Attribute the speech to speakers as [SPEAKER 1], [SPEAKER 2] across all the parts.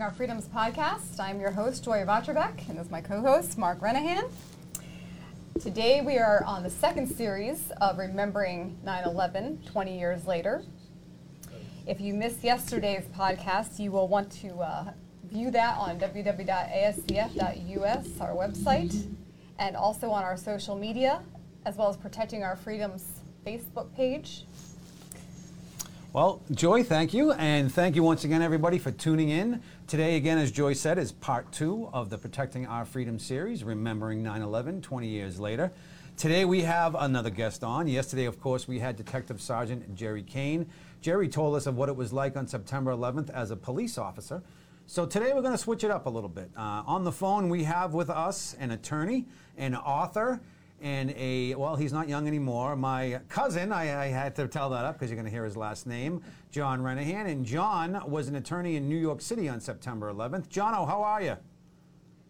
[SPEAKER 1] Our Freedoms podcast. I'm your host, Joy Vacherbeck, and this is my co host, Mark Renahan. Today we are on the second series of Remembering 9 11 20 years later. If you missed yesterday's podcast, you will want to uh, view that on www.ascf.us, our website, and also on our social media, as well as Protecting Our Freedoms Facebook page.
[SPEAKER 2] Well, Joy, thank you. And thank you once again, everybody, for tuning in. Today, again, as Joy said, is part two of the Protecting Our Freedom series, Remembering 9 11 20 years later. Today, we have another guest on. Yesterday, of course, we had Detective Sergeant Jerry Kane. Jerry told us of what it was like on September 11th as a police officer. So today, we're going to switch it up a little bit. Uh, on the phone, we have with us an attorney, an author, and a, well, he's not young anymore. My cousin, I, I had to tell that up because you're going to hear his last name, John Renahan. And John was an attorney in New York City on September 11th. Jono, how are you?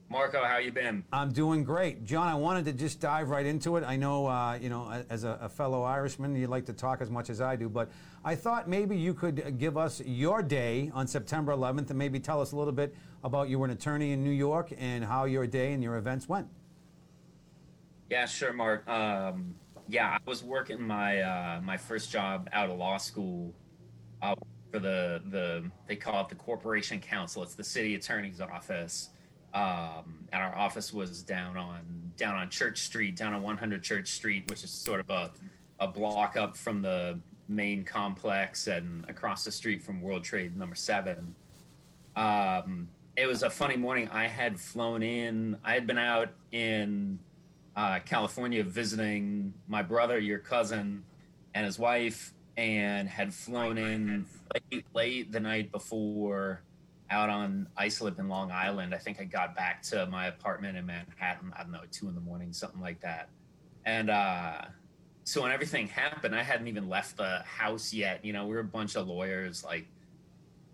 [SPEAKER 3] Marco, how you been?
[SPEAKER 2] I'm doing great. John, I wanted to just dive right into it. I know, uh, you know, as a, a, fellow Irishman, you like to talk as much as I do, but I thought maybe you could give us your day on September 11th and maybe tell us a little bit about you were an attorney in New York and how your day and your events went.
[SPEAKER 3] Yeah, sure, Mark. Um, yeah, I was working my uh, my first job out of law school uh, for the the they call it the Corporation Counsel. It's the city attorney's office, um, and our office was down on down on Church Street, down on 100 Church Street, which is sort of a a block up from the main complex and across the street from World Trade Number Seven. Um, it was a funny morning. I had flown in. I had been out in uh, California visiting my brother, your cousin, and his wife, and had flown in late, late the night before out on Islip in Long Island. I think I got back to my apartment in Manhattan, I don't know, two in the morning, something like that. And uh, so when everything happened, I hadn't even left the house yet. You know, we were a bunch of lawyers, like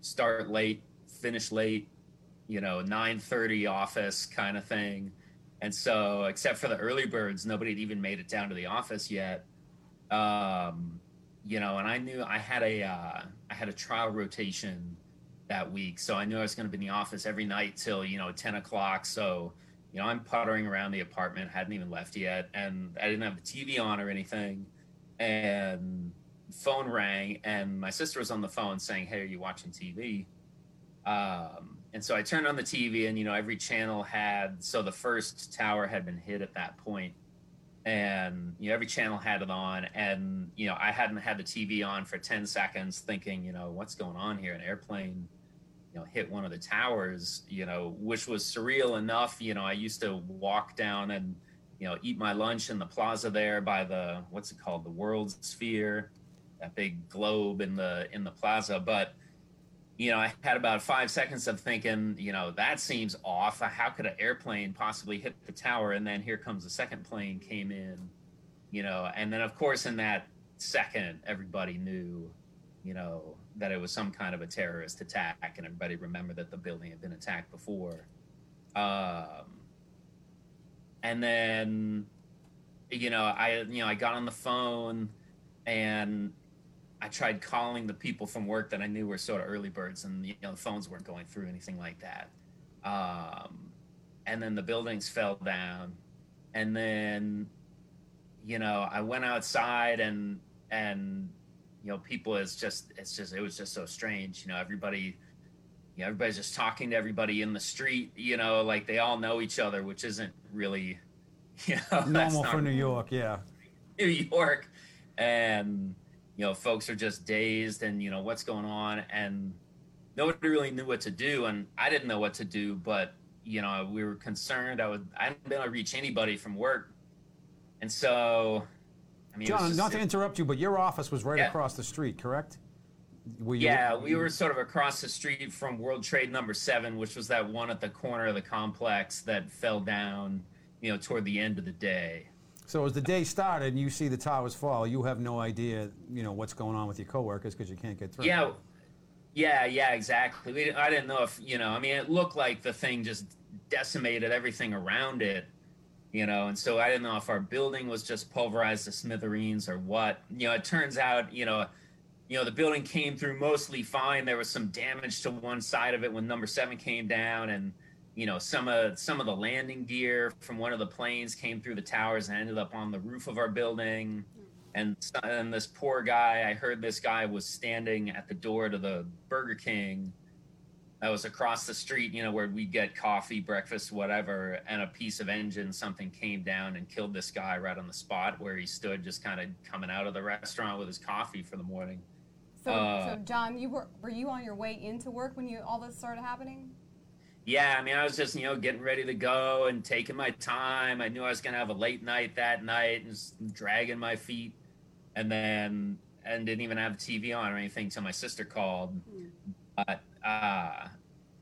[SPEAKER 3] start late, finish late, you know, 9:30 office kind of thing. And so, except for the early birds, nobody had even made it down to the office yet. Um, you know, and I knew I had a uh, I had a trial rotation that week, so I knew I was going to be in the office every night till you know ten o'clock. So, you know, I'm puttering around the apartment, hadn't even left yet, and I didn't have the TV on or anything, and phone rang, and my sister was on the phone saying, "Hey, are you watching TV?" Um, and so I turned on the TV, and you know every channel had so the first tower had been hit at that point, and you know every channel had it on, and you know I hadn't had the TV on for ten seconds, thinking you know what's going on here, an airplane, you know hit one of the towers, you know which was surreal enough. You know I used to walk down and you know eat my lunch in the plaza there by the what's it called? The World Sphere, that big globe in the in the plaza, but you know, I had about five seconds of thinking, you know, that seems off. How could an airplane possibly hit the tower? And then here comes the second plane came in, you know, and then of course in that second, everybody knew, you know, that it was some kind of a terrorist attack, and everybody remembered that the building had been attacked before. Um, and then, you know, I, you know, I got on the phone and I tried calling the people from work that I knew were sort of early birds, and you know the phones weren't going through anything like that. Um, and then the buildings fell down, and then you know I went outside and and you know people is just it's just it was just so strange. You know everybody. You know, everybody's just talking to everybody in the street, you know, like they all know each other, which isn't really, you know,
[SPEAKER 2] normal for New York, yeah.
[SPEAKER 3] New York, and you know, folks are just dazed and, you know, what's going on. And nobody really knew what to do. And I didn't know what to do, but, you know, we were concerned. I would, I hadn't been able to reach anybody from work. And so,
[SPEAKER 2] I mean, John, not to interrupt you, but your office was right
[SPEAKER 3] yeah.
[SPEAKER 2] across the street, correct?
[SPEAKER 3] yeah, we were sort of across the street from World Trade Number Seven, which was that one at the corner of the complex that fell down, you know, toward the end of the day.
[SPEAKER 2] So as the day started and you see the towers fall, you have no idea, you know, what's going on with your coworkers because you can't get through.
[SPEAKER 3] Yeah, yeah, yeah, exactly. We, I didn't know if you know. I mean, it looked like the thing just decimated everything around it, you know. And so I didn't know if our building was just pulverized to smithereens or what. You know, it turns out, you know, you know, the building came through mostly fine. There was some damage to one side of it when number seven came down, and you know, some of some of the landing gear from one of the planes came through the towers and ended up on the roof of our building. And, and this poor guy, I heard this guy was standing at the door to the Burger King that was across the street, you know, where we'd get coffee, breakfast, whatever, and a piece of engine, something came down and killed this guy right on the spot where he stood, just kind of coming out of the restaurant with his coffee for the morning.
[SPEAKER 1] So, uh, so John, you were were you on your way into work when you all this started happening?
[SPEAKER 3] Yeah, I mean, I was just you know getting ready to go and taking my time. I knew I was gonna have a late night that night, and dragging my feet, and then and didn't even have TV on or anything until my sister called. Mm. But uh,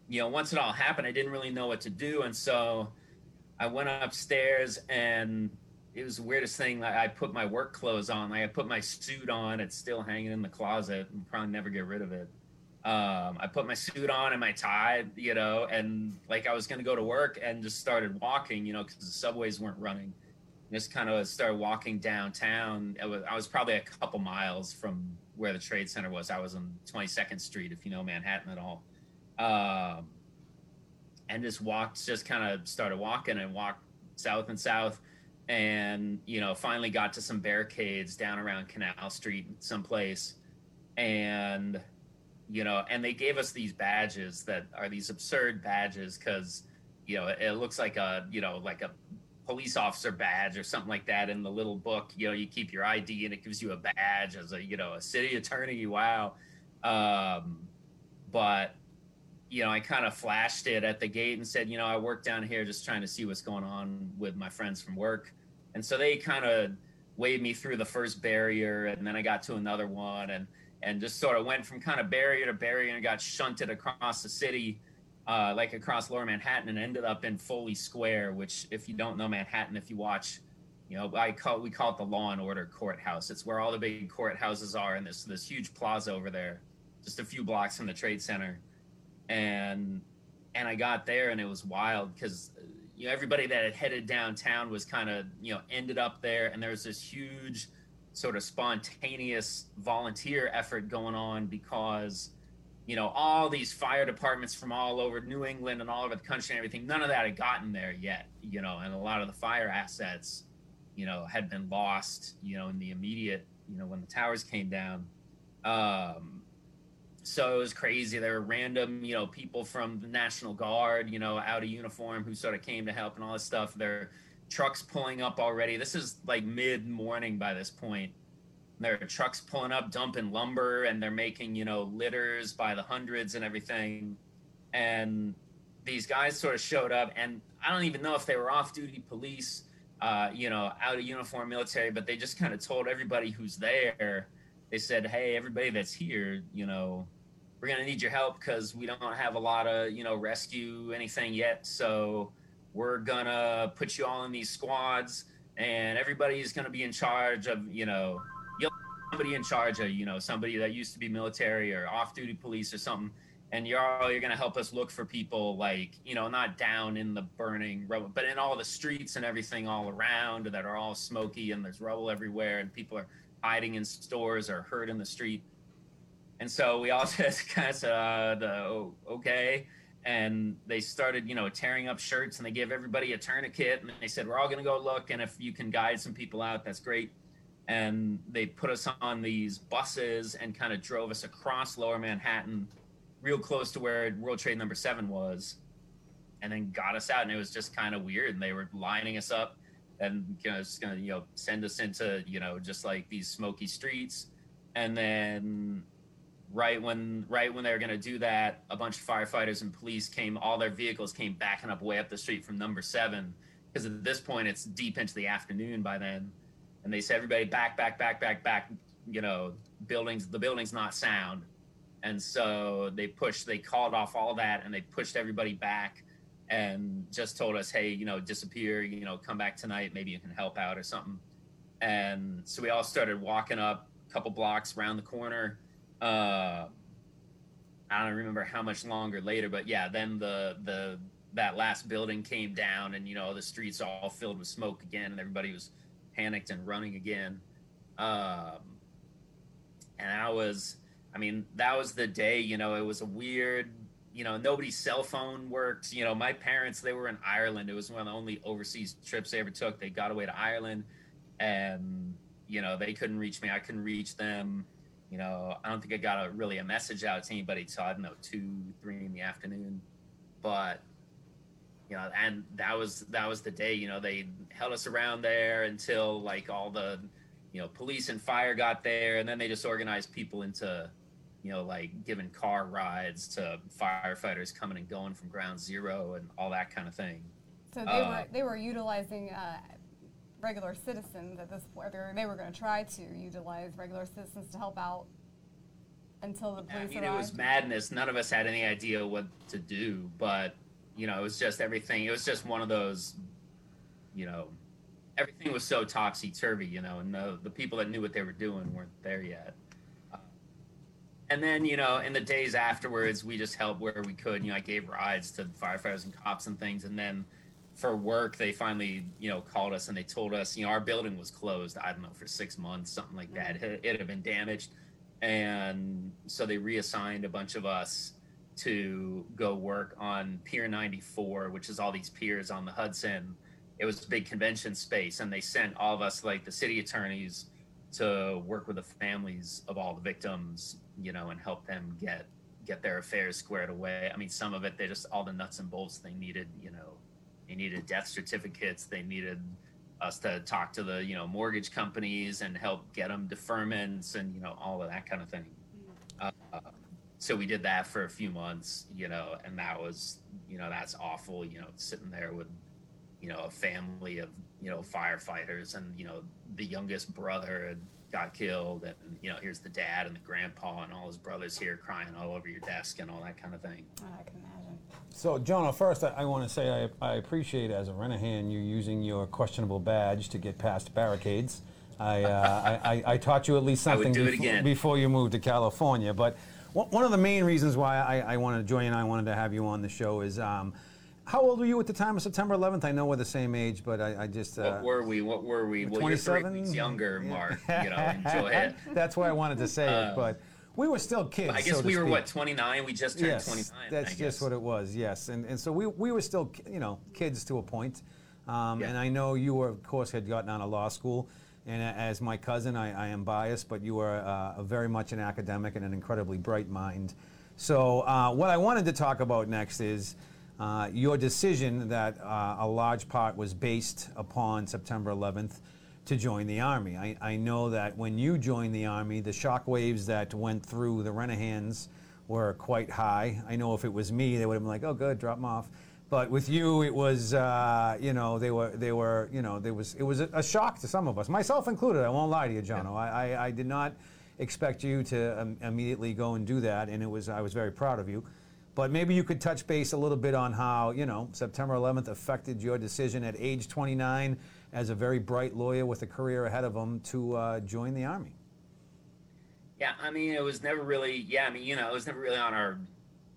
[SPEAKER 3] you know, once it all happened, I didn't really know what to do, and so I went upstairs and it was the weirdest thing. I put my work clothes on. Like I put my suit on. It's still hanging in the closet. and probably never get rid of it. Um, I put my suit on and my tie, you know, and like I was gonna go to work and just started walking, you know, because the subways weren't running. Just kind of started walking downtown. Was, I was probably a couple miles from where the trade center was. I was on 22nd Street, if you know Manhattan at all. Um, and just walked, just kind of started walking and walked south and south and you know finally got to some barricades down around canal street someplace and you know and they gave us these badges that are these absurd badges because you know it looks like a you know like a police officer badge or something like that in the little book. You know you keep your id and it gives you a badge as a you know a city attorney. Wow. Um, but you know i kind of flashed it at the gate and said you know i work down here just trying to see what's going on with my friends from work. And so they kind of waved me through the first barrier, and then I got to another one, and and just sort of went from kind of barrier to barrier and got shunted across the city, uh, like across Lower Manhattan, and ended up in Foley Square, which, if you don't know Manhattan, if you watch, you know, I call we call it the Law and Order Courthouse. It's where all the big courthouses are, and this this huge plaza over there, just a few blocks from the Trade Center, and and I got there, and it was wild because you know everybody that had headed downtown was kind of you know ended up there and there was this huge sort of spontaneous volunteer effort going on because you know all these fire departments from all over new england and all over the country and everything none of that had gotten there yet you know and a lot of the fire assets you know had been lost you know in the immediate you know when the towers came down um so it was crazy. There were random, you know, people from the National Guard, you know, out of uniform who sort of came to help and all this stuff. There trucks pulling up already. This is like mid morning by this point. There are trucks pulling up, dumping lumber, and they're making, you know, litters by the hundreds and everything. And these guys sort of showed up, and I don't even know if they were off duty police, uh, you know, out of uniform military, but they just kind of told everybody who's there, they said, hey, everybody that's here, you know, we're going to need your help because we don't have a lot of you know rescue anything yet so we're to put you all in these squads and everybody's to be in charge of you know somebody in charge of you know somebody that used to be military or off-duty police or something and you're all you're to help us look for people like you know not down in the burning rubble but in all the streets and everything all around that are all smoky and there's rubble everywhere and people are hiding in stores or hurt in the street and so we all just kind of said, uh, the, oh, okay. And they started, you know, tearing up shirts and they gave everybody a tourniquet. And they said, we're all going to go look. And if you can guide some people out, that's great. And they put us on these buses and kind of drove us across lower Manhattan, real close to where World Trade Number Seven was, and then got us out. And it was just kind of weird. And they were lining us up and you know, just gonna, you know, send us into, you know, just like these smoky streets. And then right when right when they were going to do that a bunch of firefighters and police came all their vehicles came backing up way up the street from number seven because at this point it's deep into the afternoon by then. And they said everybody back back back back back you know buildings the building's not sound. And so they pushed they called off all that and they pushed everybody back and just told us hey you know disappear you know come back tonight maybe you can help out or something. And so we all started walking up a couple blocks around the corner uh, I don't remember how much longer later, but yeah, then the the that last building came down, and you know the streets all filled with smoke again, and everybody was panicked and running again. Um, and I was, I mean, that was the day. You know, it was a weird. You know, nobody's cell phone worked. You know, my parents they were in Ireland. It was one of the only overseas trips they ever took. They got away to Ireland, and you know they couldn't reach me. I couldn't reach them. You know, I don't think I got a, really a message out to anybody till I don't know two, three in the afternoon. But you know, and that was that was the day. You know, they held us around there until like all the you know police and fire got there, and then they just organized people into you know like giving car rides to firefighters coming and going from ground zero and all that kind of thing.
[SPEAKER 1] So they uh, were they were utilizing. Uh, regular citizens at this point. They were going to try to utilize regular citizens to help out until the police I
[SPEAKER 3] mean,
[SPEAKER 1] arrived.
[SPEAKER 3] it was madness. None of us had any idea what to do, but you know, it was just everything. It was just one of those, you know, everything was so topsy turvy, you know, and the, the people that knew what they were doing weren't there yet. Uh, and then, you know, in the days afterwards, we just helped where we could. You know, I gave rides to firefighters and cops and things. And then for work, they finally, you know, called us and they told us, you know, our building was closed, I don't know, for six months, something like that. It, it had been damaged. And so they reassigned a bunch of us to go work on Pier 94, which is all these piers on the Hudson it was a big convention space and they sent all of us like the city attorneys to work with the families of all the victims you know and help them get get their affairs squared away i mean some of it they just all the nuts and bolts they needed you know they needed death certificates. They needed us to talk to the you know mortgage companies and help get them deferments and you know all of that kind of thing. Uh, so we did that for a few months you know and that was you know that's awful you know sitting there with you know a family of you know firefighters and you know the youngest brother got killed and you know here's the dad and the grandpa and all his brothers here crying all over your desk and all that kind of thing.
[SPEAKER 1] Oh, i can imagine
[SPEAKER 2] so Jono, first i, I want to say I, I appreciate as a renahan you using your questionable badge to get past barricades I, uh, I, I, taught you at least something before, before, you moved to California. But one of the main reasons why I, I wanted, Joy and I wanted to have you on the show is um, how old were you at the time of September 11th? I know we're the same age, but I, I just.
[SPEAKER 3] Uh, what were we? What were we?
[SPEAKER 2] Well, 27?
[SPEAKER 3] you're three younger, Mark. you know, enjoy it.
[SPEAKER 2] That's why I wanted to say uh, it, but we were still kids.
[SPEAKER 3] I guess
[SPEAKER 2] so
[SPEAKER 3] we
[SPEAKER 2] were
[SPEAKER 3] speak. what 29. We just turned
[SPEAKER 2] yes,
[SPEAKER 3] 29.
[SPEAKER 2] That's just what it was. Yes, and and so we we were still you know kids to a point. Um, yeah. And I know you were, of course, had gotten out of law school. And as my cousin, I, I am biased, but you are uh, very much an academic and an incredibly bright mind. So uh, what I wanted to talk about next is uh, your decision that uh, a large part was based upon September 11th to join the Army. I, I, know that when you joined the Army, the shockwaves that went through the Renahans were quite high. I know if it was me, they would have been like, oh, good, drop them off. But with you, it was, uh, you know, they were, they were, you know, there was, it was a, a, shock to some of us, myself included. I won't lie to you, Jono. Yeah. I, I, I, did not expect you to um, immediately go and do that, and it was, I was very proud of you. But maybe you could touch base a little bit on how, you know, September 11th affected your decision at age 29 as a very bright lawyer with a career ahead of him to uh, join the Army.
[SPEAKER 3] Yeah, I mean, it was never really, yeah, I mean, you know, it was never really on our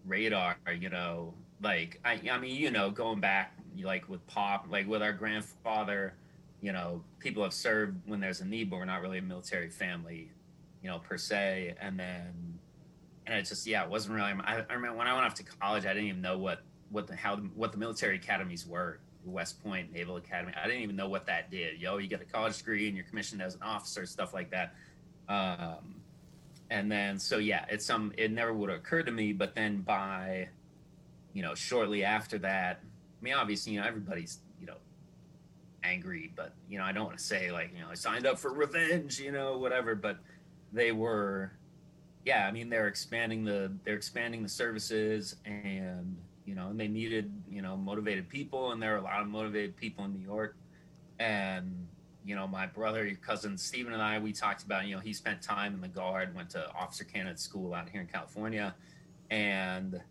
[SPEAKER 3] radar, you know, like, I, I mean, you know, going back, like with Pop, like with our grandfather, you know, people have served when there's a need, but we're not really a military family, you know, per se. And then, and it just yeah, it wasn't really. I, I remember when I went off to college, I didn't even know what what the how what the military academies were. West Point Naval Academy. I didn't even know what that did. Yo, you get a college degree and you're commissioned as an officer, stuff like that. Um, and then so yeah, it's some. It never would have occurred to me. But then by, you know, shortly after that, I mean, obviously, you know, everybody's you know angry, but you know, I don't want to say like you know I signed up for revenge, you know, whatever. But they were yeah, I mean they're expanding the they're expanding the services and you know and they needed you know motivated people and there are a lot of motivated people in New York. And you know my brother your cousin Stephen and I we talked about you know he spent time in the guard went to officer candidate school out here in California. And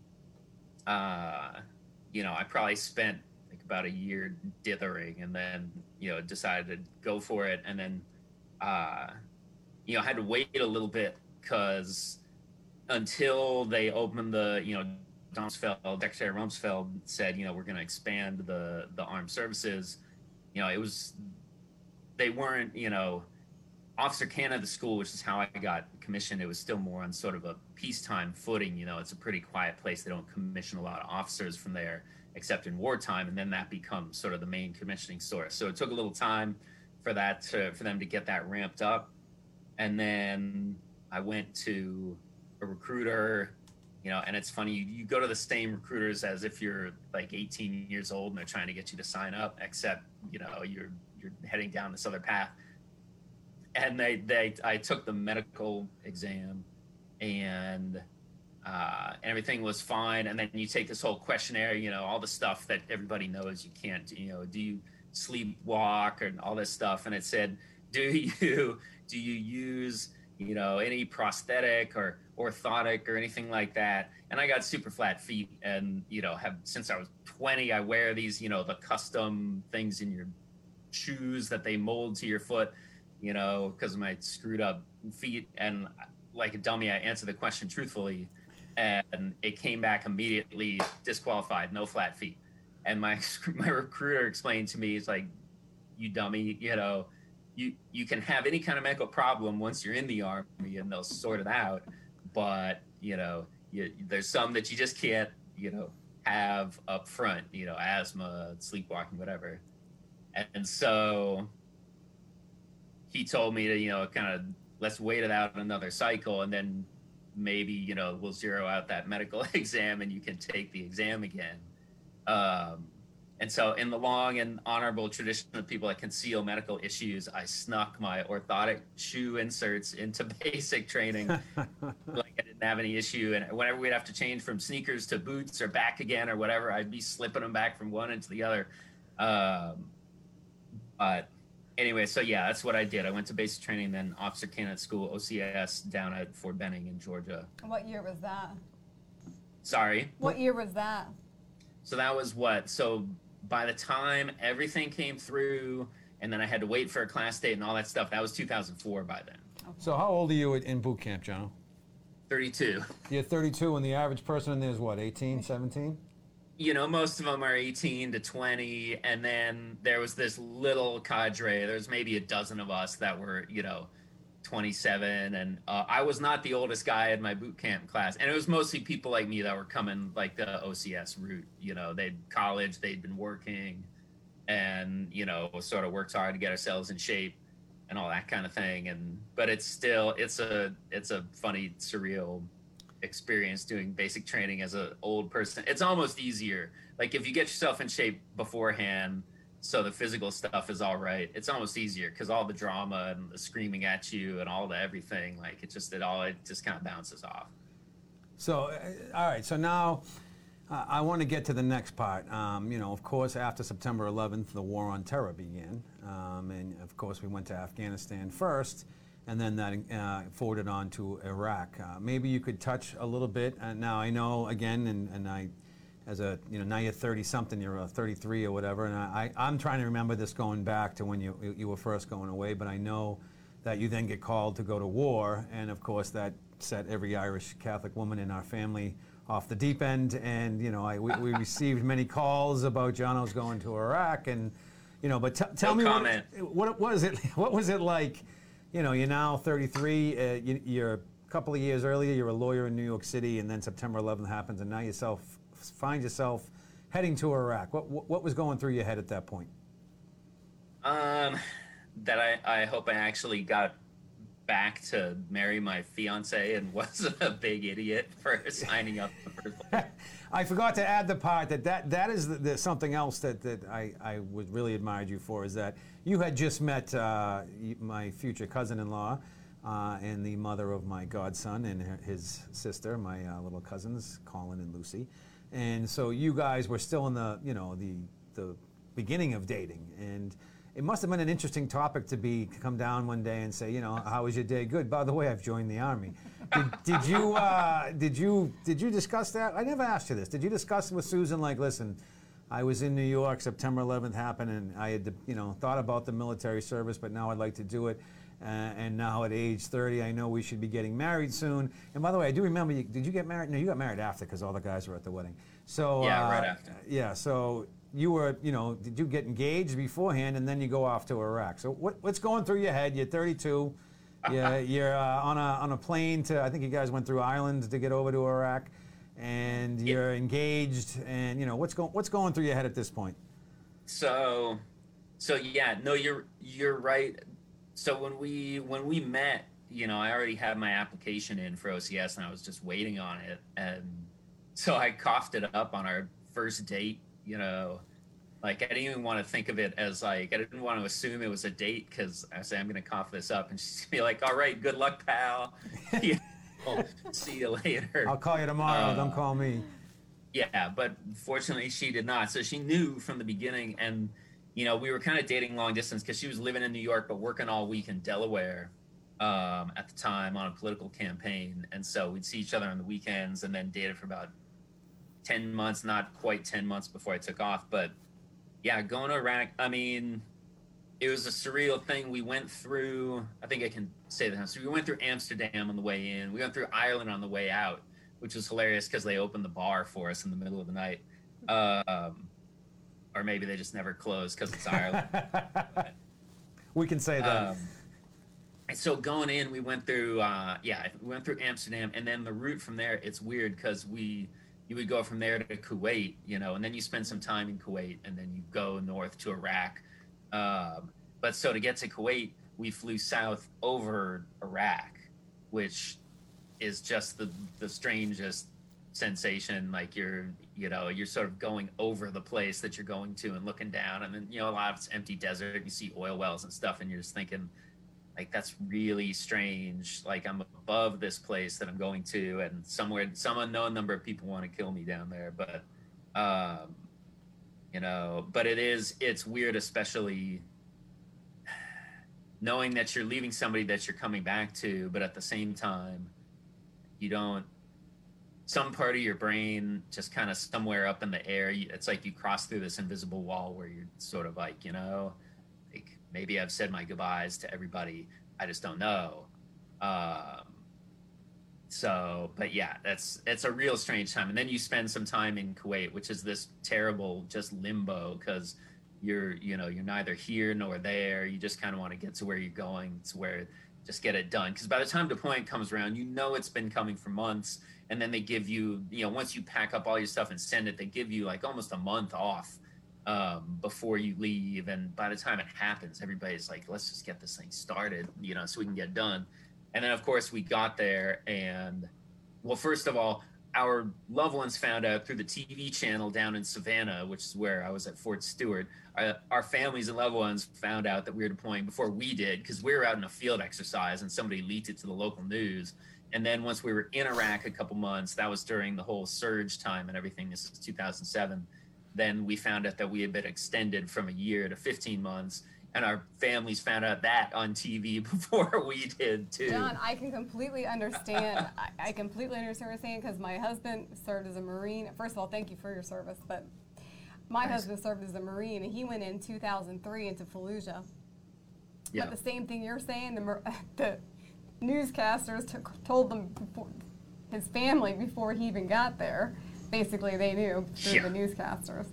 [SPEAKER 3] uh you know I probably spent like about a year dithering and then you know decided to go for it. And then uh you know had to wait a little bit because until they opened the, you know, Rumsfeld, Secretary Rumsfeld said, you know, we're going to expand the the armed services. You know, it was they weren't, you know, Officer Candidate School, which is how I got commissioned, it was still more on sort of a peacetime footing. You know, it's a pretty quiet place. They don't commission a lot of officers from there, except in wartime, and then that becomes sort of the main commissioning source. So it took a little time for that to, for them to get that ramped up, and then I went to a recruiter. You know, and it's funny you, you go to the same recruiters as if you're like 18 years old and they're trying to get you to sign up, except you know you're you're heading down this other path and they they I took the medical exam, and uh, everything was fine. And then you take this whole questionnaire, you know, all the stuff that everybody knows you can't. You know, do you sleepwalk and all this stuff? And it said, do you do you use you know any prosthetic or orthotic or anything like that? And I got super flat feet, and you know, have since I was 20, I wear these, you know, the custom things in your shoes that they mold to your foot you know, because of my screwed up feet. And like a dummy, I answered the question truthfully, and it came back immediately disqualified, no flat feet. And my my recruiter explained to me, "It's like, you dummy, you know, you you can have any kind of medical problem once you're in the army, and they'll sort it out. But you know, you, there's some that you just can't, you know, have up front. You know, asthma, sleepwalking, whatever. And so he told me to you know kind of let's wait it out another cycle and then maybe you know we'll zero out that medical exam and you can take the exam again um, and so in the long and honorable tradition of people that conceal medical issues i snuck my orthotic shoe inserts into basic training like i didn't have any issue and whenever we'd have to change from sneakers to boots or back again or whatever i'd be slipping them back from one into the other um, but anyway, so yeah, that's what I did. I went to basic training, then officer candidate school, OCS, down at Fort Benning in Georgia.
[SPEAKER 1] What year was that?
[SPEAKER 3] Sorry.
[SPEAKER 1] What year was that?
[SPEAKER 3] So that was what? So by the time everything came through, and then I had to wait for a class date and all that stuff, that was 2004 by then.
[SPEAKER 2] So how old are you in boot camp, John?
[SPEAKER 3] 32.
[SPEAKER 2] You're 32, and the average person in there is what, 18, 17?
[SPEAKER 3] you know, most of them are 18 to 20. And then there was this little cadre. There's maybe a dozen of us that were, you know, 27. And uh, I was not the oldest guy in my boot camp class. And it was mostly people like me that were coming like the OCS route. You know, they'd college, they'd been working and, you know, sort of worked hard to get ourselves in shape and all that kind of thing. And, but it's still, it's a, it's a funny, surreal experience doing basic training as an old person. It's almost easier. Like if you get yourself in shape beforehand, so the physical stuff is all right. It's almost easier because all the drama and the screaming at you and all the everything, like it just it all it just kind of bounces off.
[SPEAKER 2] So, uh, all right. So now. Uh, I want to get to the next part. Um, you know, of course, after September 11th, the war on terror began. Um, and of course, we went to Afghanistan first and then that uh, forwarded on to Iraq. Uh, maybe you could touch a little bit. Uh, now I know again, and, and I, as a you know now you're 30 something, you're 33 or whatever, and I, I am trying to remember this going back to when you you were first going away. But I know that you then get called to go to war, and of course that set every Irish Catholic woman in our family off the deep end. And you know I, we, we received many calls about Jono's going to Iraq, and you know, but t- tell
[SPEAKER 3] no
[SPEAKER 2] me
[SPEAKER 3] comment.
[SPEAKER 2] what, what was it? What was it like? you know, you're now 33. Uh, you, are a couple of years earlier, you're a lawyer in New York City, and then September 11th happens, and now yourself find yourself heading to Iraq. What, what was going through your head at that point?
[SPEAKER 3] Um, that I, I hope I actually got back to marry my fiance and wasn't a big idiot for signing up
[SPEAKER 2] I forgot to add the part that that, that is the, the, something else that, that I, I would really admired you for is that you had just met uh, my future cousin-in-law uh, and the mother of my godson and his sister, my uh, little cousins, Colin and Lucy. And so you guys were still in the, you know, the, the beginning of dating. And it must have been an interesting topic to be come down one day and say, you know, how was your day? Good. By the way, I've joined the army. Did, did you uh, did you did you discuss that? I never asked you this. Did you discuss with Susan like, listen, I was in New York, September 11th happened, and I had you know thought about the military service, but now I'd like to do it. Uh, and now at age 30, I know we should be getting married soon. And by the way, I do remember, you, did you get married? No, you got married after because all the guys were at the wedding. So
[SPEAKER 3] yeah, uh, right after.
[SPEAKER 2] Yeah, so you were, you know, did you get engaged beforehand and then you go off to Iraq? So what, what's going through your head? You're 32. You're, you're uh, on a on a plane to. I think you guys went through Ireland to get over to Iraq, and you're engaged. And you know what's going what's going through your head at this point?
[SPEAKER 3] So, so yeah, no, you're you're right. So when we when we met, you know, I already had my application in for OCS, and I was just waiting on it, and so I coughed it up on our first date. You know, like I didn't even want to think of it as like I didn't want to assume it was a date because I say I'm gonna cough this up, and she's gonna be like, "All right, good luck, pal. see you later."
[SPEAKER 2] I'll call you tomorrow.
[SPEAKER 3] Uh,
[SPEAKER 2] Don't call me.
[SPEAKER 3] Yeah, but fortunately she did not. So she knew from the beginning, and you know we were kind of dating long distance because she was living in New York but working all week in Delaware um, at the time on a political campaign, and so we'd see each other on the weekends, and then dated for about ten months, not quite ten months before I took off, but yeah, going to Iraq. I mean, it was a surreal thing. We went through. I think I can say that. So we went through Amsterdam on the way in. We went through Ireland on the way out, which was hilarious because they opened the bar for us in the middle of the night. Um, or maybe they just never close because it's Ireland.
[SPEAKER 2] we can say that.
[SPEAKER 3] Um, so going in, we went through, uh, yeah, we went through Amsterdam, and then the route from there. It's weird because we, you would go from there to Kuwait, you know, and then you spend some time in Kuwait, and then you go north to Iraq. Um, but so to get to Kuwait, we flew south over Iraq, which is just the the strangest sensation. Like you're, you know, you're sort of going over the place that you're going to and looking down, and then you know a lot of it's empty desert. You see oil wells and stuff, and you're just thinking, like that's really strange. Like I'm above this place that I'm going to, and somewhere some unknown number of people want to kill me down there. But, um, you know, but it is it's weird, especially knowing that you're leaving somebody that you're coming back to, but at the same time, you don't. Some part of your brain just kind of somewhere up in the air. It's like you cross through this invisible wall where you're sort of like, you know, like maybe I've said my goodbyes to everybody. I just don't know. Um, so, but yeah, that's it's a real strange time. And then you spend some time in Kuwait, which is this terrible just limbo because you're you know you're neither here nor there. You just kind of want to get to where you're going, to where just get it done. Because by the time deployment comes around, you know it's been coming for months, and then they give you you know once you pack up all your stuff and send it, they give you like almost a month off um, before you leave. And by the time it happens, everybody's like, let's just get this thing started, you know, so we can get done. And then, of course, we got there, and well, first of all, our loved ones found out through the TV channel down in Savannah, which is where I was at Fort Stewart. Our, our families and loved ones found out that we were deploying before we did because we were out in a field exercise and somebody leaked it to the local news. And then once we were in Iraq a couple months, that was during the whole surge time and everything. This is 2007 then we found out that we had been extended from a year to 15 months and our families found out that on TV before we did too.
[SPEAKER 1] John, I can completely understand. I, I, completely understand what you're saying because my husband served as a Marine. First of all, thank you for your service, but my nice. husband served as a Marine and he went in 2003 into Fallujah. Yeah. But the same thing you're saying, the, the newscasters t- told them before, his family before he even got there basically they knew through yeah. the newscasters.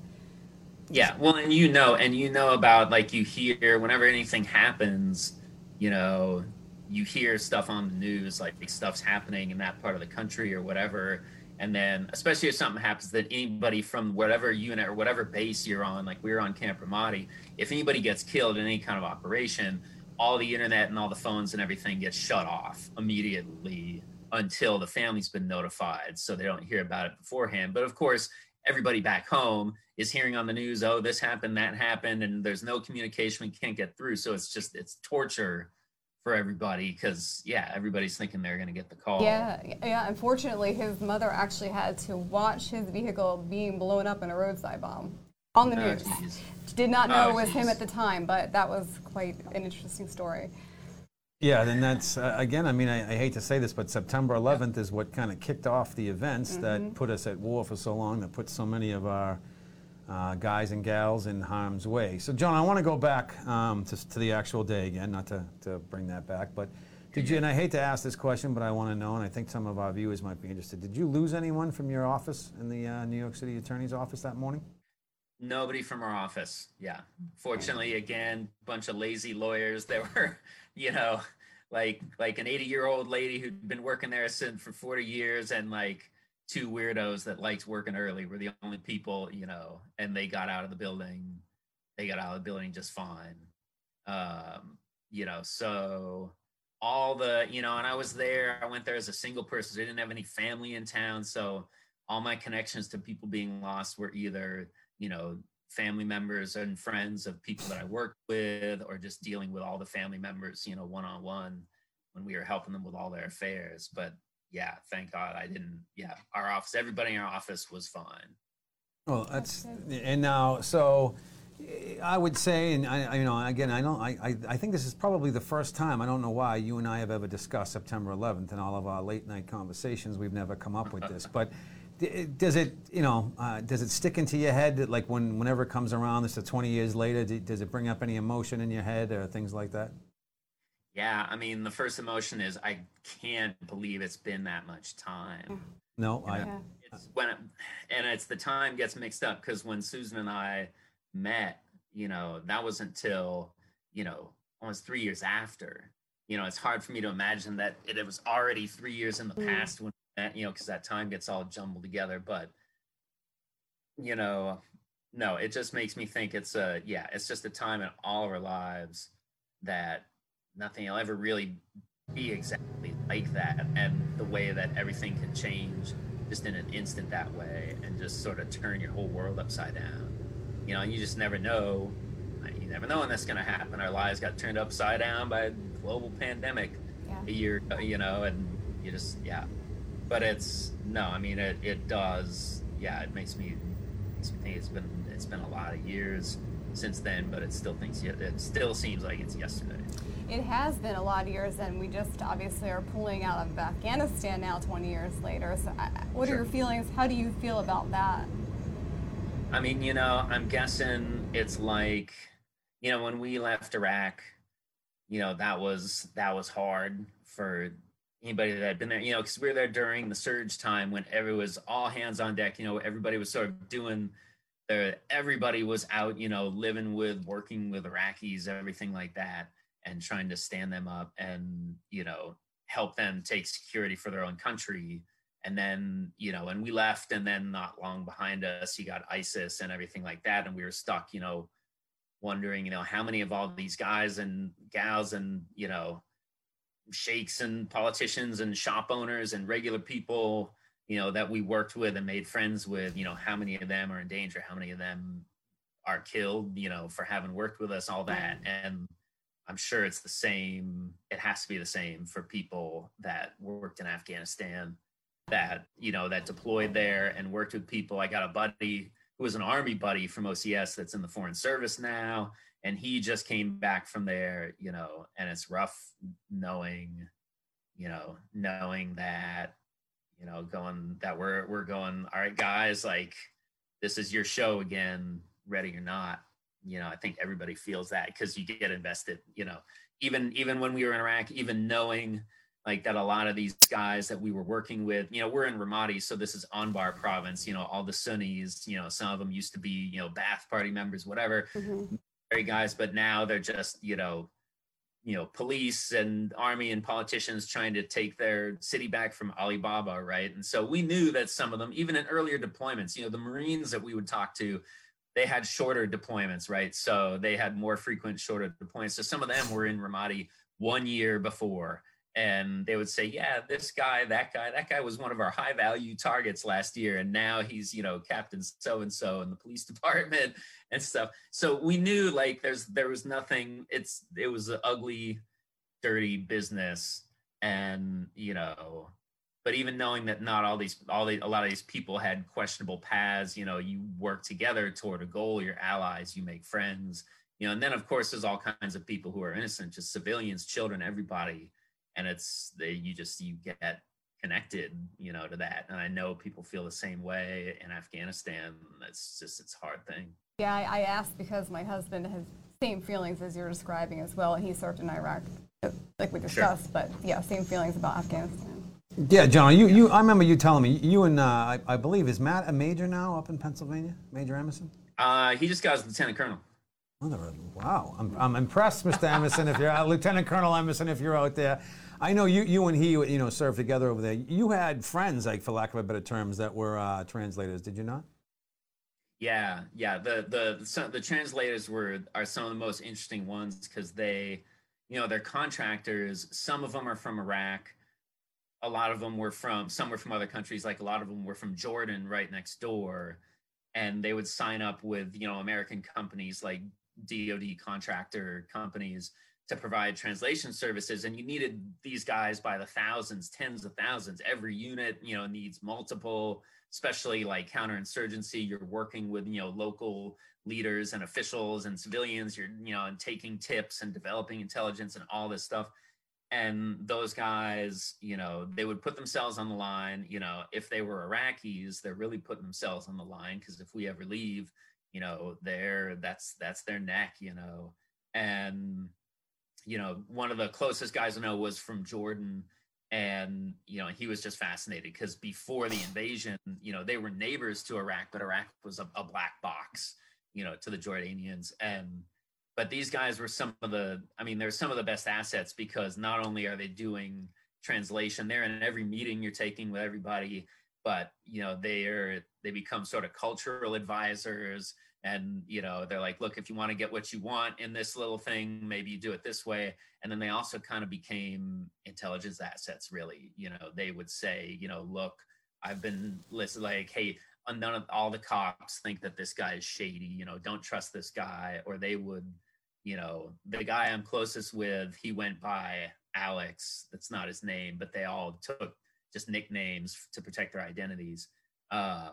[SPEAKER 3] Yeah, well, and you know, and you know about like you hear whenever anything happens, you know, you hear stuff on the news like stuff's happening in that part of the country or whatever, and then especially if something happens that anybody from whatever unit or whatever base you're on, like we are on Camp Ramadi, if anybody gets killed in any kind of operation, all the internet and all the phones and everything gets shut off immediately until the family's been notified so they don't hear about it beforehand. But of course everybody back home is hearing on the news oh this happened that happened and there's no communication we can't get through so it's just it's torture for everybody because yeah everybody's thinking they're going to get the call
[SPEAKER 1] yeah yeah unfortunately his mother actually had to watch his vehicle being blown up in a roadside bomb on the oh, news geez. did not know oh, it was geez. him at the time but that was quite an interesting story
[SPEAKER 2] yeah, then that's uh, again. I mean, I, I, hate to say this, but September 11th is what kind of kicked off the events mm-hmm. that put us at war for so long, that put so many of our uh, guys and gals in harm's way. So, John, I want to go back um, to, to, the actual day again, not to, to bring that back, but did you? And I hate to ask this question, but I want to know, and I think some of our viewers might be interested. Did you lose anyone from your office in the uh, New York City Attorney's office that morning?
[SPEAKER 3] Nobody from our office. Yeah. Fortunately, again, bunch of lazy lawyers that were, you know, like like an 80 year old lady who'd been working there since for 40 years and like two weirdos that liked working early were the only people, you know, and they got out of the building. They got out of the building just fine. Um, you know, so all the, you know, and I was there, I went there as a single person. So I didn't have any family in town. So all my connections to people being lost were either, you know, family members and friends of people that I worked with, or just dealing with all the family members, you know, one on one when we were helping them with all their affairs. But yeah, thank God I didn't. Yeah, our office, everybody in our office was fine.
[SPEAKER 2] Well, that's and now so. Eh, I would say, and I, you know, again, I don't. I, I think this is probably the first time. I don't know why you and I have ever discussed September 11th in all of our late night conversations. We've never come up with this, but does it, you know, uh, does it stick into your head that, like, when whenever it comes around, this is 20 years later, does it bring up any emotion in your head or things like that?
[SPEAKER 3] Yeah, I mean, the first emotion is I can't believe it's been that much time.
[SPEAKER 2] No, I.
[SPEAKER 3] It's when, it, and it's the time gets mixed up because when Susan and I met, you know, that was until, you know, almost three years after. You know, it's hard for me to imagine that it, it was already three years in the mm. past when that, you know, because that time gets all jumbled together. But, you know, no, it just makes me think it's a, yeah, it's just a time in all of our lives that nothing will ever really be exactly like that. And the way that everything can change just in an instant that way and just sort of turn your whole world upside down. You know, and you just never know. You never know when that's going to happen. Our lives got turned upside down by a global pandemic yeah. a year, you know, and you just, yeah. But it's, no, I mean, it, it does, yeah, it makes me, makes me think it's been, it's been a lot of years since then, but it still thinks, it still seems like it's yesterday.
[SPEAKER 1] It has been a lot of years, and we just obviously are pulling out of Afghanistan now 20 years later. So, uh, what sure. are your feelings? How do you feel about that?
[SPEAKER 3] I mean, you know, I'm guessing it's like, you know, when we left Iraq, you know, that was that was hard for anybody that had been there, you know, because we were there during the surge time when every was all hands on deck. You know, everybody was sort of doing their everybody was out, you know, living with, working with Iraqis, everything like that and trying to stand them up and you know help them take security for their own country and then you know and we left and then not long behind us you got isis and everything like that and we were stuck you know wondering you know how many of all these guys and gals and you know sheikhs and politicians and shop owners and regular people you know that we worked with and made friends with you know how many of them are in danger how many of them are killed you know for having worked with us all that and I'm sure it's the same. It has to be the same for people that worked in Afghanistan, that you know that deployed there and worked with people. I got a buddy who was an army buddy from OCS that's in the foreign service now, and he just came back from there. You know, and it's rough knowing, you know, knowing that, you know, going that we're we're going. All right, guys, like this is your show again, ready or not you know i think everybody feels that because you get invested you know even even when we were in iraq even knowing like that a lot of these guys that we were working with you know we're in ramadi so this is anbar province you know all the sunnis you know some of them used to be you know Baath party members whatever mm-hmm. Guys but now they're just you know you know police and army and politicians trying to take their city back from alibaba right and so we knew that some of them even in earlier deployments you know the marines that we would talk to they had shorter deployments, right? So they had more frequent, shorter deployments. So some of them were in Ramadi one year before, and they would say, "Yeah, this guy, that guy, that guy was one of our high value targets last year, and now he's, you know, Captain so and so in the police department and stuff." So we knew like there's there was nothing. It's it was an ugly, dirty business, and you know but even knowing that not all these all the, a lot of these people had questionable paths you know you work together toward a goal you're allies you make friends you know and then of course there's all kinds of people who are innocent just civilians children everybody and it's they, you just you get connected you know to that and i know people feel the same way in afghanistan it's just it's a hard thing
[SPEAKER 1] yeah i, I asked because my husband has same feelings as you're describing as well and he served in iraq like we discussed sure. but yeah same feelings about afghanistan
[SPEAKER 2] yeah, John, you, you I remember you telling me you and uh, I, I, believe is Matt a major now up in Pennsylvania, Major Emerson.
[SPEAKER 3] Uh, he just got his lieutenant colonel.
[SPEAKER 2] Wow, I'm, I'm impressed, Mr. Emerson. If you're uh, Lieutenant Colonel Emerson, if you're out there, I know you, you and he, you know, served together over there. You had friends, like for lack of a better terms, that were uh, translators. Did you not?
[SPEAKER 3] Yeah, yeah. The the the translators were are some of the most interesting ones because they, you know, they're contractors. Some of them are from Iraq. A lot of them were from some were from other countries. Like a lot of them were from Jordan, right next door, and they would sign up with you know American companies like DoD contractor companies to provide translation services and you needed these guys by the thousands tens of thousands. Every unit you know needs multiple especially like counterinsurgency. You're working with you know local leaders and officials and civilians. You're you know and taking tips and developing intelligence and all this stuff. And those guys you know they would put themselves on the line. You know if they were iraqis they're really putting themselves on the line because if we ever leave you know they're that's that's their neck you know. And you know one of the closest guys i know was from jordan. And you know he was just fascinated because before the invasion you know they were neighbors to iraq but iraq was a, a, black box you know to the jordanians. And but these guys were some of the i mean they're some of the best assets because not only are they doing translation they're in every meeting you're taking with everybody but you know they're they become sort of cultural advisors and you know they're like look if you want to get what you want in this little thing maybe you do it this way. And then they also kind of became intelligence assets really. You know they would say you know look i've been listening like hey none of all the cops think that this guy is shady you know don't trust this guy. Or they would you know the guy i'm closest with he went by alex that's not his name but they all took just nicknames to protect their identities. Um,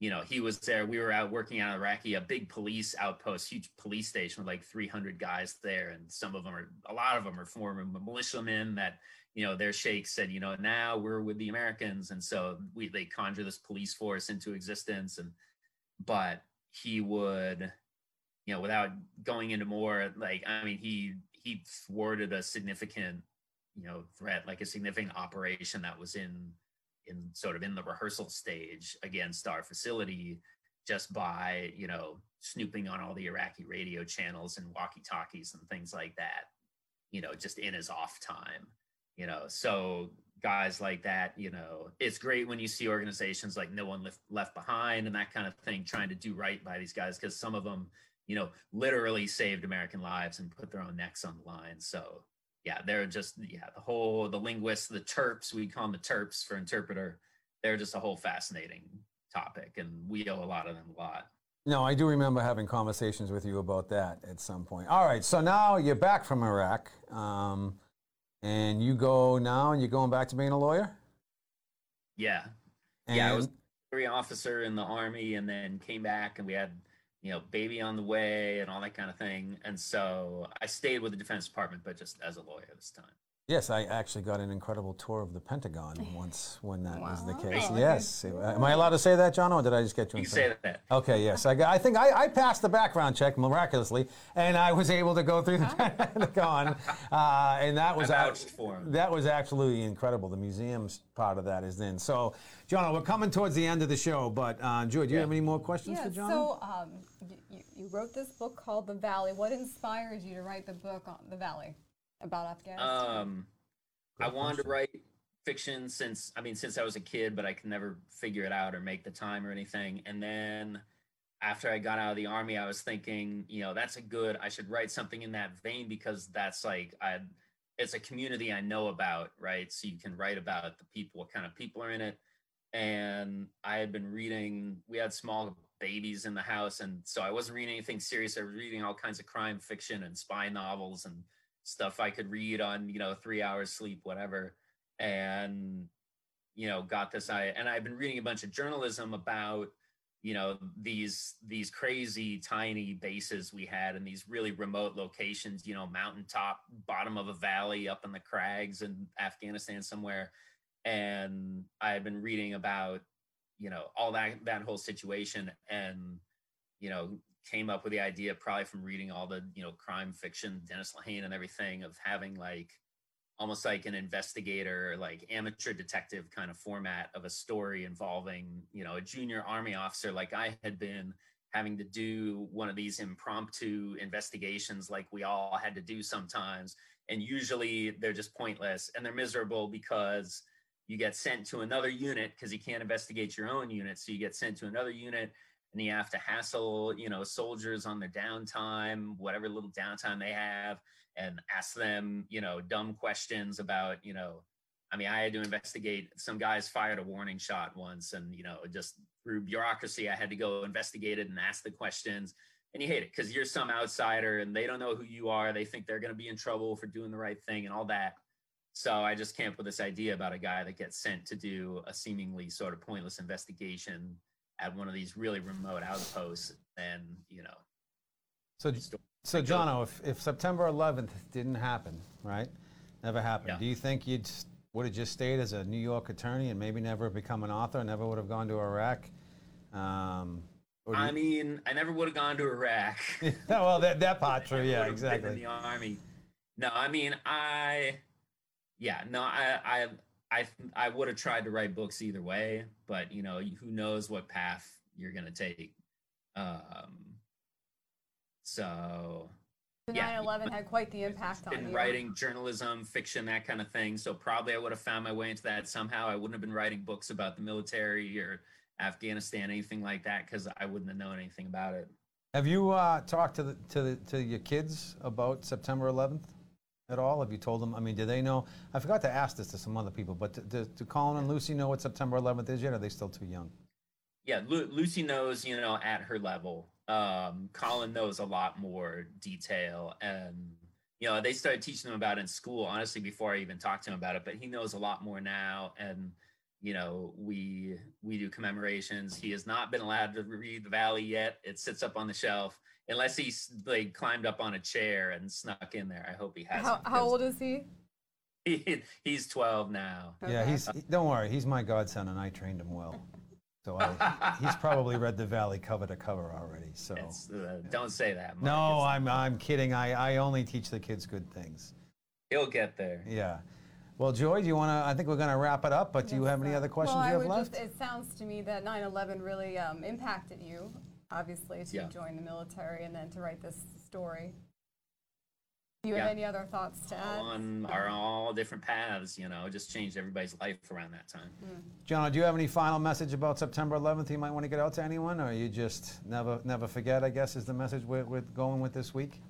[SPEAKER 3] you know, he was there. We were out working out of Iraqi, a big police outpost, huge police station with like 300 guys there. And some of them are, a lot of them are former militiamen that, you know, their sheikh said, you know, now we're with the Americans. And so we, they conjure this police force into existence. And, but he would, you know, without going into more, like, I mean, he, he thwarted a significant, you know, threat, like a significant operation that was in in sort of in the rehearsal stage against our facility just by you know snooping on all the iraqi radio channels and walkie talkies and things like that you know just in his off time you know. So guys like that you know it's great when you see organizations like no one left, left behind and that kind of thing trying to do right by these guys because some of them you know literally saved american lives and put their own necks on the line. So yeah, they're just yeah the whole the linguists, the Terps, we call them the Terps for interpreter. They're just a whole fascinating topic, and we owe a lot of them a lot.
[SPEAKER 2] No, I do remember having conversations with you about that at some point. All right, so now you're back from Iraq, um, and you go now, and you're going back to being a lawyer.
[SPEAKER 3] Yeah, and yeah, I was a officer in the army, and then came back, and we had you know, baby on the way and all that kind of thing. And so I stayed with the Defense Department, but just as a lawyer this time.
[SPEAKER 2] Yes, I actually got an incredible tour of the Pentagon once when that wow. was the case. Yes. Am I allowed to say that, John, or did I just get
[SPEAKER 3] you? In trouble? You can say that.
[SPEAKER 2] Okay, yes. I, got, I think I, I, passed the background check miraculously, and I was able to go through the Pentagon, uh, and that was that was absolutely incredible. The museum's part of that is in. So, John, we're coming towards the end of the show, but uh, Joy, do you yeah. have any more questions
[SPEAKER 1] yeah,
[SPEAKER 2] for John?
[SPEAKER 1] So, um, you, you wrote this book called The Valley. What inspired you to write the book on The Valley? About Afghanistan? Um,
[SPEAKER 3] I wanted to write fiction since I mean since I was a kid, but I could never figure it out or make the time or anything. And then after I got out of the army, I was thinking, you know, that's a good. I should write something in that vein because that's like I. It's a community I know about, right? So you can write about the people, what kind of people are in it. And I had been reading. We had small babies in the house, and so I wasn't reading anything serious. I was reading all kinds of crime fiction and spy novels and stuff I could read on, you know, three hours sleep, whatever. And, you know, got this I and I've been reading a bunch of journalism about, you know, these these crazy tiny bases we had in these really remote locations, you know, mountaintop, bottom of a valley up in the crags in Afghanistan somewhere. And I've been reading about, you know, all that that whole situation and you know came up with the idea probably from reading all the you know crime fiction dennis lehane and everything of having like almost like an investigator like amateur detective kind of format of a story involving you know a junior army officer like i had been having to do one of these impromptu investigations like we all had to do sometimes. And usually they're just pointless and they're miserable because you get sent to another unit because you can't investigate your own unit. So you get sent to another unit and you have to hassle, you know, soldiers on their downtime, whatever little downtime they have, and ask them, you know, dumb questions about, you know, I mean, I had to investigate. Some guys fired a warning shot once, and you know, just through bureaucracy, I had to go investigate it and ask the questions. And you hate it because you're some outsider and they don't know who you are. They think they're going to be in trouble for doing the right thing and all that. So I just came up with this idea about a guy that gets sent to do a seemingly sort of pointless investigation at one of these really remote outposts. And you know,
[SPEAKER 2] so so Jono, if, if September 11th didn't happen, right? Never happened. Yeah. Do you think you'd would have just stayed as a New York attorney and maybe never become an author, never would have gone to Iraq? Um,
[SPEAKER 3] I you... mean, I never would have gone to Iraq.
[SPEAKER 2] well, that, that part true, yeah, exactly.
[SPEAKER 3] In the army. No, I mean, I, yeah, no, I, I, I, I would have tried to write books either way, but you know, who knows what path you're going to take. Um, so
[SPEAKER 1] yeah, 9/11 had quite the impact on
[SPEAKER 3] been writing journalism, fiction, that kind of thing. So probably I would have found my way into that somehow. I wouldn't have been writing books about the military or Afghanistan, anything like that, because I wouldn't have known anything about it.
[SPEAKER 2] Have you uh, talked to the, to the, to your kids about September 11th at all? Have you told them? I mean, do they know? I forgot to ask this to some other people, but do, do Colin and Lucy know what September 11th is yet? Are they still too young?
[SPEAKER 3] Yeah, Lu- Lucy knows, you know, at her level um, Colin knows a lot more detail and you know they started teaching him about it in school honestly before i even talked to him about it but he knows a lot more now and you know we we do commemorations he has not been allowed to read the valley yet it sits up on the shelf unless he's like climbed up on a chair and snuck in there i hope he has
[SPEAKER 1] how, how old is he?
[SPEAKER 3] he he's 12 now
[SPEAKER 2] yeah he's don't worry he's my godson and i trained him well so I, he's probably read the Valley cover to cover already. So
[SPEAKER 3] uh, don't say that. Mark.
[SPEAKER 2] No, it's, I'm I'm kidding. I, I only teach the kids good things.
[SPEAKER 3] He'll get there.
[SPEAKER 2] Yeah. Well, Joy, do you want to? I think we're going to wrap it up. But yes, do you have any other questions
[SPEAKER 1] well,
[SPEAKER 2] you have left?
[SPEAKER 1] Just, it sounds to me that 9/11 really um, impacted you, obviously, to yeah. join the military and then to write this story. Do you yeah. have any other thoughts to add?
[SPEAKER 3] On are all different paths, you know, just changed everybody's life around that time. Mm.
[SPEAKER 2] John, do you have any final message about September 11th you might want to get out to anyone, or you just never never forget? I guess is the message we're, we're going with this week.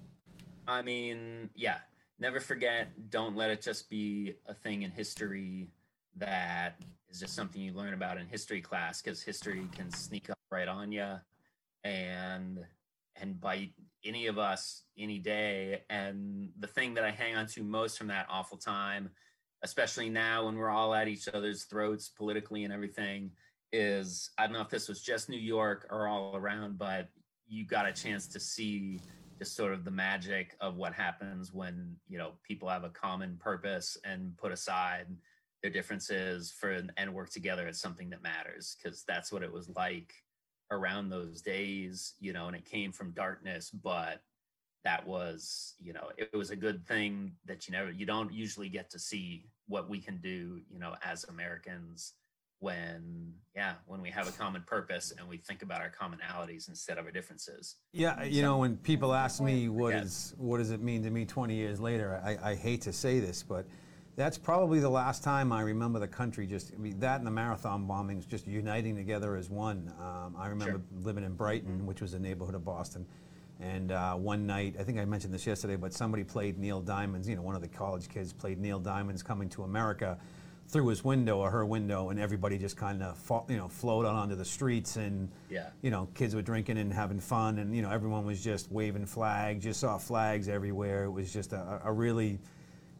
[SPEAKER 3] I mean, yeah, never forget. Don't let it just be a thing in history that is just something you learn about in history class, because history can sneak up right on you, and and bite any of us any day. And the thing that I hang on to most from that awful time, especially now when we're all at each other's throats politically and everything, is I don't know if this was just New York or all around, but you got a chance to see just sort of the magic of what happens when you know people have a common purpose and put aside their differences for and work together at something that matters because that's what it was like around those days, you know, and it came from darkness, but that was, you know, it was a good thing that you never, you don't usually get to see what we can do, you know, as Americans when, yeah, when we have a common purpose and we think about our commonalities instead of our differences.
[SPEAKER 2] Yeah, you so, know, when people ask me what yeah. is what does it mean to me 20 years later, I, I hate to say this, but that's probably the last time I remember the country just I mean, that and the marathon bombings just uniting together as one. Um, I remember sure. living in Brighton, which was a neighborhood of Boston, and uh, one night I think I mentioned this yesterday, but somebody played Neil Diamond's. You know, one of the college kids played Neil Diamond's "Coming to America." Through his window or her window, and everybody just kind of you know flowed out onto the streets, and
[SPEAKER 3] yeah.
[SPEAKER 2] you know kids were drinking and having fun, and you know everyone was just waving flags, just saw flags everywhere. It was just a, a really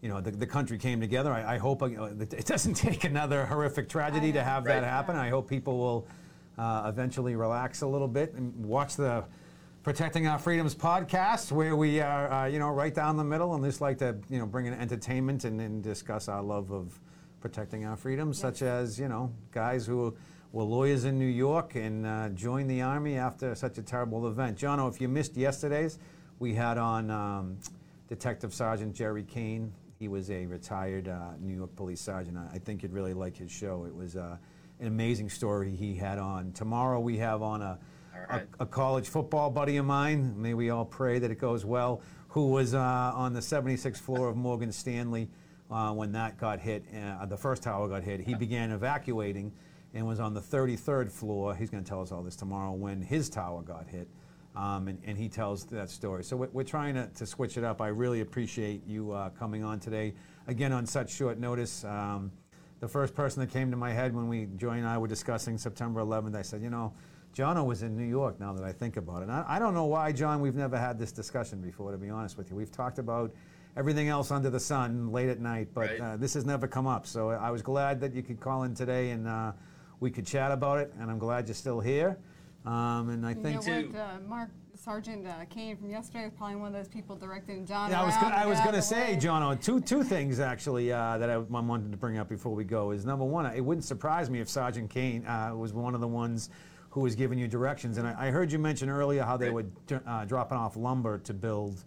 [SPEAKER 2] you know, the, the country came together. I, I hope uh, it doesn't take another horrific tragedy to have right. that happen. I hope people will uh, eventually relax a little bit and watch the Protecting Our Freedoms podcast, where we are, uh, you know, right down the middle and just like to, you know, bring in entertainment and, and discuss our love of protecting our freedoms, yes. such as, you know, guys who were lawyers in New York and uh, joined the Army after such a terrible event. Jono, if you missed yesterday's, we had on um, Detective Sergeant Jerry Kane he was a retired uh, New York police sergeant. I, I, think you'd really like his show. It was uh, an amazing story he had on. Tomorrow we have on a,
[SPEAKER 3] right.
[SPEAKER 2] a, a college football buddy of mine. May we all pray that it goes well. Who was uh, on the 76th floor of Morgan Stanley uh, when that got hit? Uh, the first tower got hit. He began evacuating and was on the 33rd floor. He's going to tell us all this tomorrow when his tower got hit. Um, and, and, he tells that story. So we're, trying to, to, switch it up. I really appreciate you uh, coming on today, again on such short notice. Um, the first person that came to my head when we Joy and I were discussing September 11th, I said, you know, Jono was in New York. Now that I think about it, and I, I don't know why, John. We've never had this discussion before. To be honest with you, we've talked about everything else under the sun late at night, but right. uh, this has never come up. So I was glad that you could call in today and uh, we could chat about it. And I'm glad you're still here. Um, and I
[SPEAKER 1] you
[SPEAKER 2] think
[SPEAKER 1] know what, uh, Mark Sergeant uh, Kane from yesterday was probably one of those people directing John.
[SPEAKER 2] Yeah, I was
[SPEAKER 1] gonna,
[SPEAKER 2] I was going to say, John, two two things actually uh, that I, I, wanted to bring up before we go is number one, it wouldn't surprise me if Sergeant Kane uh, was one of the ones who was giving you directions. And I, I heard you mention earlier how they were uh, dropping off lumber to build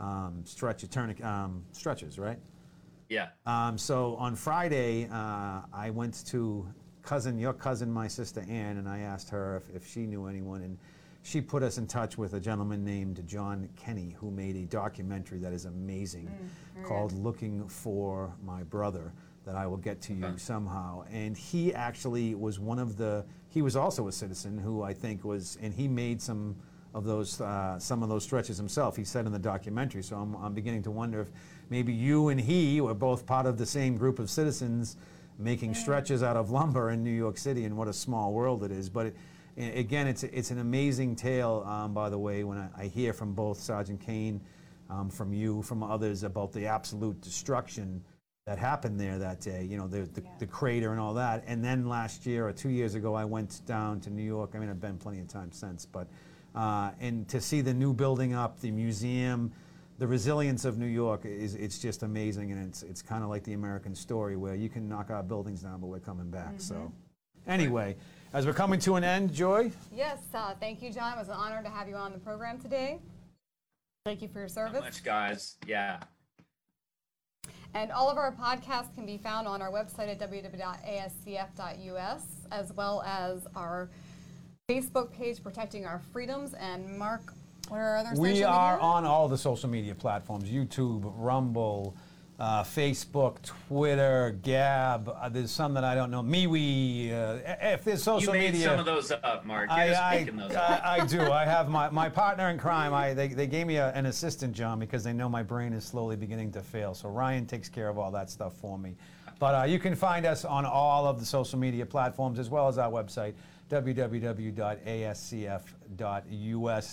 [SPEAKER 2] um, stretch um, stretches, right?
[SPEAKER 3] Yeah.
[SPEAKER 2] Um, so on Friday, uh, I went to cousin, your cousin, my sister Ann, and I asked her if, if she knew anyone, and she put us in touch with a gentleman named John Kenny who made a documentary that is amazing mm, called good. Looking for My Brother that I will get to you okay. somehow. And he actually was one of the, he was also a citizen who I think was, and he made some of those, uh, some of those stretches himself. He said in the documentary. So I'm, I'm beginning to wonder if maybe you and he were both part of the same group of citizens making stretches out of lumber in New York City, and what a small world it is. But it, again, it's, it's an amazing tale, um, by the way, when I, I, hear from both Sergeant Kane, um, from you, from others about the absolute destruction that happened there that day, you know, the, the, yeah. the, crater and all that. And then last year or two years ago, I went down to New York. I mean, I've been plenty of times since, but, uh, and to see the new building up, the museum, the resilience of New York is it's just amazing, and it's it's kind of like the American story where you can knock our buildings down, but we're coming back. Mm-hmm. So, anyway, as we're coming to an end, Joy.
[SPEAKER 1] Yes, uh, thank you, John. It was an honor to have you on the program today. Thank you for your service.
[SPEAKER 3] So much, guys. Yeah.
[SPEAKER 1] And all of our podcasts can be found on our website at www.ascf.us, as well as our Facebook page, Protecting Our Freedoms. And Mark, what are other
[SPEAKER 2] We are on all the social media platforms YouTube, Rumble. Uh, Facebook, Twitter, Gab. Uh, there's some that I don't know. MeWe. Uh, if there's social
[SPEAKER 3] you
[SPEAKER 2] made
[SPEAKER 3] media, some of those up, Mark. You're I, I, those
[SPEAKER 2] I, I, do. I have my, my partner in crime. I they, they gave me a, an assistant, John, because they know my brain is slowly beginning to fail. So Ryan takes care of all that stuff for me. But uh, you can find us on all of the social media platforms as well as our website, www.ascf.us.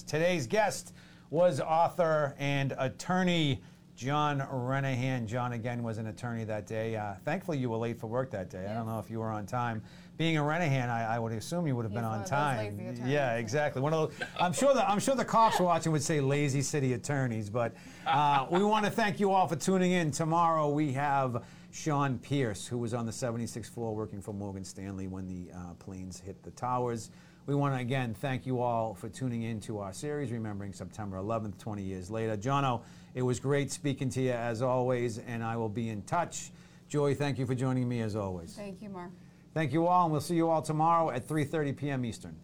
[SPEAKER 2] Today's guest was author and attorney. John Renehan. John, again, was an attorney that day. Uh, thankfully, you were late for work that day. Yes. I don't know if you were on time. Being a Renehan, I, I would assume you would have He's been on time. Yeah, exactly. One of those, I'm sure the I'm sure the cops watching would say lazy city attorneys, but uh, we want to thank you all for tuning in. Tomorrow we have Sean Pierce, who was on the 76th floor working for Morgan Stanley when the uh, planes hit the towers. We want to again thank you all for tuning in to our series, remembering September 11th, 20 years later. Jono, it was great speaking to you as always, and I will be in touch. Joy, thank you for joining me as always.
[SPEAKER 1] Thank you, Mark.
[SPEAKER 2] Thank you all, and we'll see you all tomorrow at 3:30 p.m. Eastern.